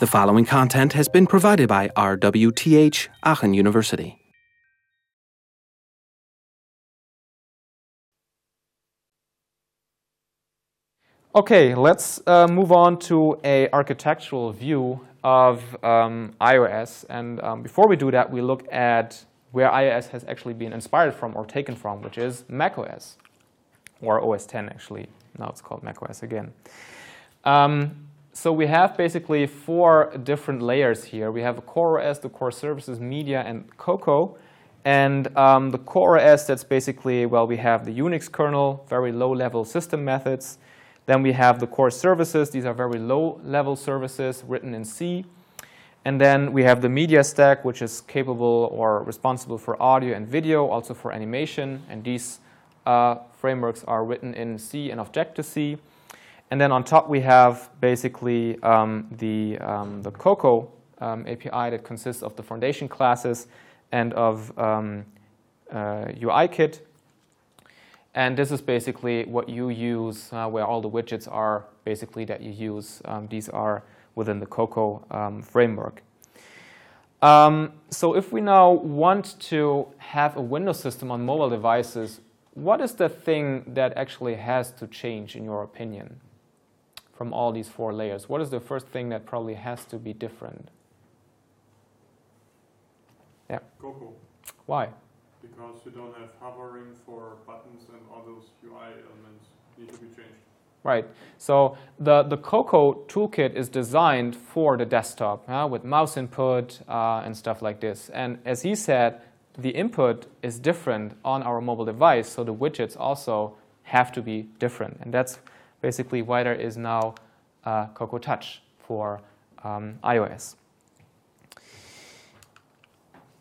The following content has been provided by RWTH Aachen University. Okay, let's uh, move on to a architectural view of um, iOS. And um, before we do that, we look at where iOS has actually been inspired from or taken from, which is macOS, or OS 10 actually. Now it's called macOS again. Um, so we have basically four different layers here. We have a core OS, the core services, media, and Cocoa. And um, the core OS, that's basically, well, we have the Unix kernel, very low-level system methods. Then we have the core services. These are very low-level services written in C. And then we have the media stack, which is capable or responsible for audio and video, also for animation. And these uh, frameworks are written in C and Objective-C. And then on top we have basically um, the, um, the Cocoa um, API that consists of the foundation classes and of um, uh, UIKit and this is basically what you use, uh, where all the widgets are basically that you use. Um, these are within the Cocoa um, framework. Um, so if we now want to have a Windows system on mobile devices, what is the thing that actually has to change, in your opinion, from all these four layers? What is the first thing that probably has to be different? Yeah. Cocoa. Why? because you don't have hovering for buttons and all those UI elements need to be changed. Right. So the, the Cocoa toolkit is designed for the desktop uh, with mouse input uh, and stuff like this. And as he said, the input is different on our mobile device, so the widgets also have to be different. And that's basically why is now uh, Cocoa Touch for um, iOS.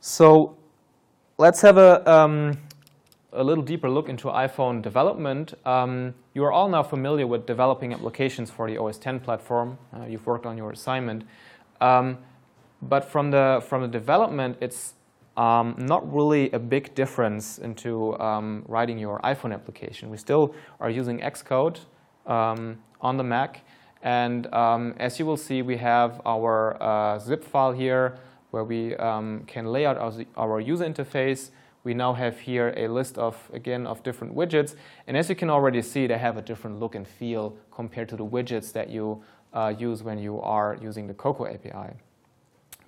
So let's have a, um, a little deeper look into iPhone development. Um, you are all now familiar with developing applications for the OS 10 platform. Uh, you've worked on your assignment. Um, but from the, from the development, it's um, not really a big difference into um, writing your iPhone application. We still are using Xcode um, on the Mac. And as you will see, we have our uh, XIB file here where we um, can lay out our, our user interface. We now have here a list of, again, of different widgets. And as you can already see, they have a different look and feel compared to the widgets that you uh, use when you are using the Cocoa API.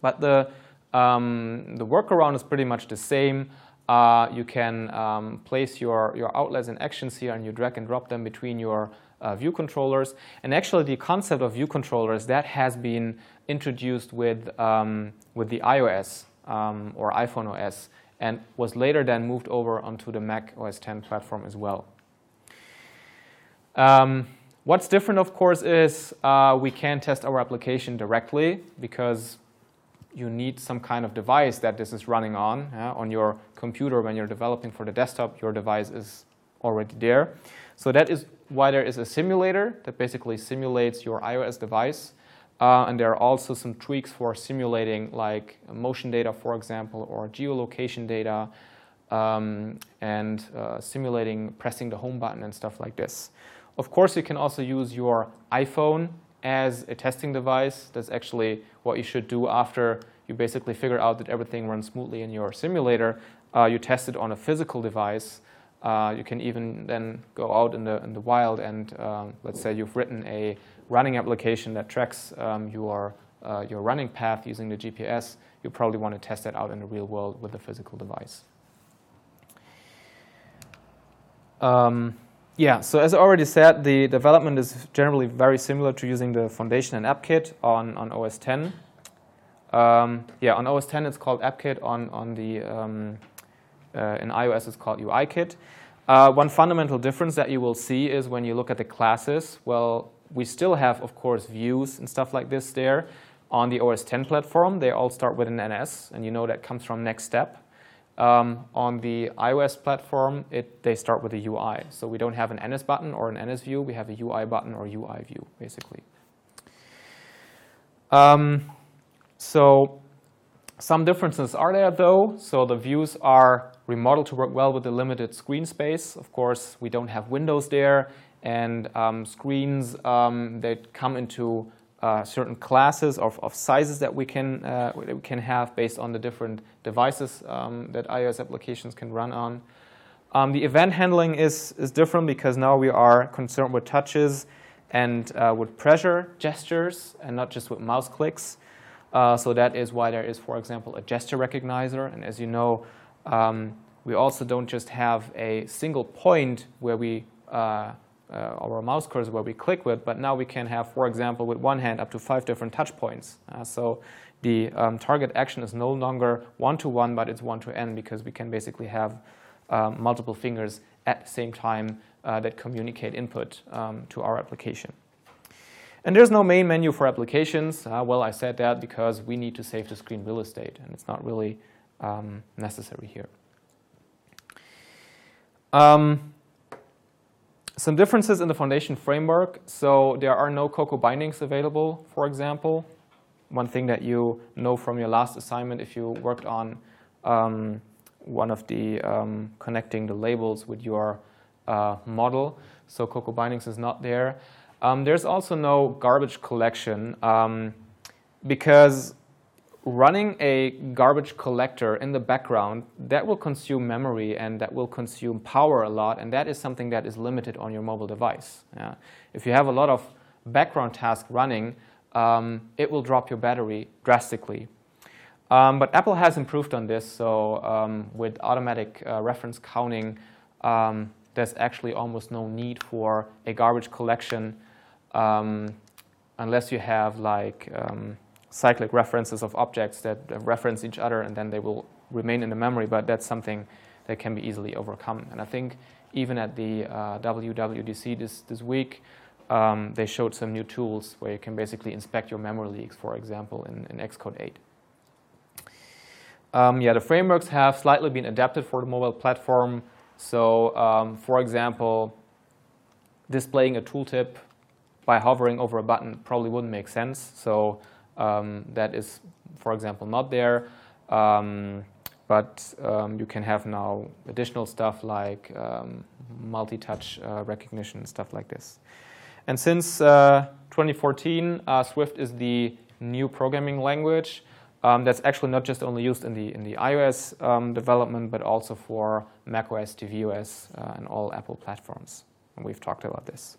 But the, um, the workaround is pretty much the same. Uh, you can um, place your, your outlets and actions here, and you drag and drop them between your uh, view controllers. And actually, the concept of view controllers that has been introduced with um, with the iOS um, or iPhone OS, and was later then moved over onto the Mac OS 10 platform as well. Um, what's different, of course, is uh, we can test our application directly because you need some kind of device that this is running on. Uh, on your computer, when you're developing for the desktop, your device is already there. So that is why there is a simulator that basically simulates your iOS device. Uh, and there are also some tweaks for simulating like motion data, for example, or geolocation data, um, and uh, simulating pressing the home button and stuff like this. Of course, you can also use your iPhone as a testing device. That's actually what you should do after you basically figure out that everything runs smoothly in your simulator. Uh, you test it on a physical device uh, you can even then go out in the, in the wild and um, let's say you've written a running application that tracks um, your, uh, your running path using the GPS. You probably want to test that out in the real world with a physical device. Um, yeah, so as I already said, the development is generally very similar to using the Foundation and AppKit on, on OS 10. Um, yeah, on OS 10 it's called AppKit. On, on the um, uh, in iOS it's called UIKit. Uh, one fundamental difference that you will see is when you look at the classes, well, we still have, of course, views and stuff like this there. On the OS 10 platform, they all start with an NS, and you know that comes from NeXTSTEP. Um, on the iOS platform, it, they start with a UI. So we don't have an NS button or an NS view, we have a UI button or UI view, basically. Um, so some differences are there, though. So the views are remodeled to work well with the limited screen space. Of course, we don't have windows there, and um, screens um, that come into uh, certain classes of, of sizes that we can uh, that we can have based on the different devices um, that iOS applications can run on. Um, the event handling is is different because now we are concerned with touches and uh, with pressure gestures and not just with mouse clicks. Uh, so that is why there is, for example, a gesture recognizer. And as you know, um, we also don't just have a single point where we uh, our mouse cursor where we click with, but now we can have, for example, with one hand up to five different touch points. Uh, so the um, target action is no longer one-to-one, but it's one-to-n because we can basically have um, multiple fingers at the same time uh, that communicate input um, to our application. And there's no main menu for applications. Uh, well, I said that because we need to save the screen real estate, and it's not really um, necessary here. Um, some differences in the foundation framework. So there are no Cocoa bindings available, for example. One thing that you know from your last assignment if you worked on um, one of the um, connecting the labels with your uh, model. So Cocoa bindings is not there. Um, there's also no garbage collection um, because running a garbage collector in the background, that will consume memory and that will consume power a lot, and that is something that is limited on your mobile device. Yeah. If you have a lot of background tasks running, um, it will drop your battery drastically. Um, but Apple has improved on this, so um, with automatic uh, reference counting, um, there's actually almost no need for a garbage collection um, unless you have like um, cyclic references of objects that reference each other and then they will remain in the memory, but that's something that can be easily overcome. And I think even at the uh, WWDC this, this week, um, they showed some new tools where you can basically inspect your memory leaks, for example, in, in Xcode 8. Um, yeah, the frameworks have slightly been adapted for the mobile platform. So, um, for example, displaying a tooltip by hovering over a button probably wouldn't make sense. So um, that is, for example, not there. Um, but um, you can have now additional stuff like um, multi-touch uh, recognition, stuff like this. And since uh, 2014, uh, Swift is the new programming language um, that's actually not just only used in the in the iOS development, but also for macOS, tvOS, uh, and all Apple platforms. And we've talked about this.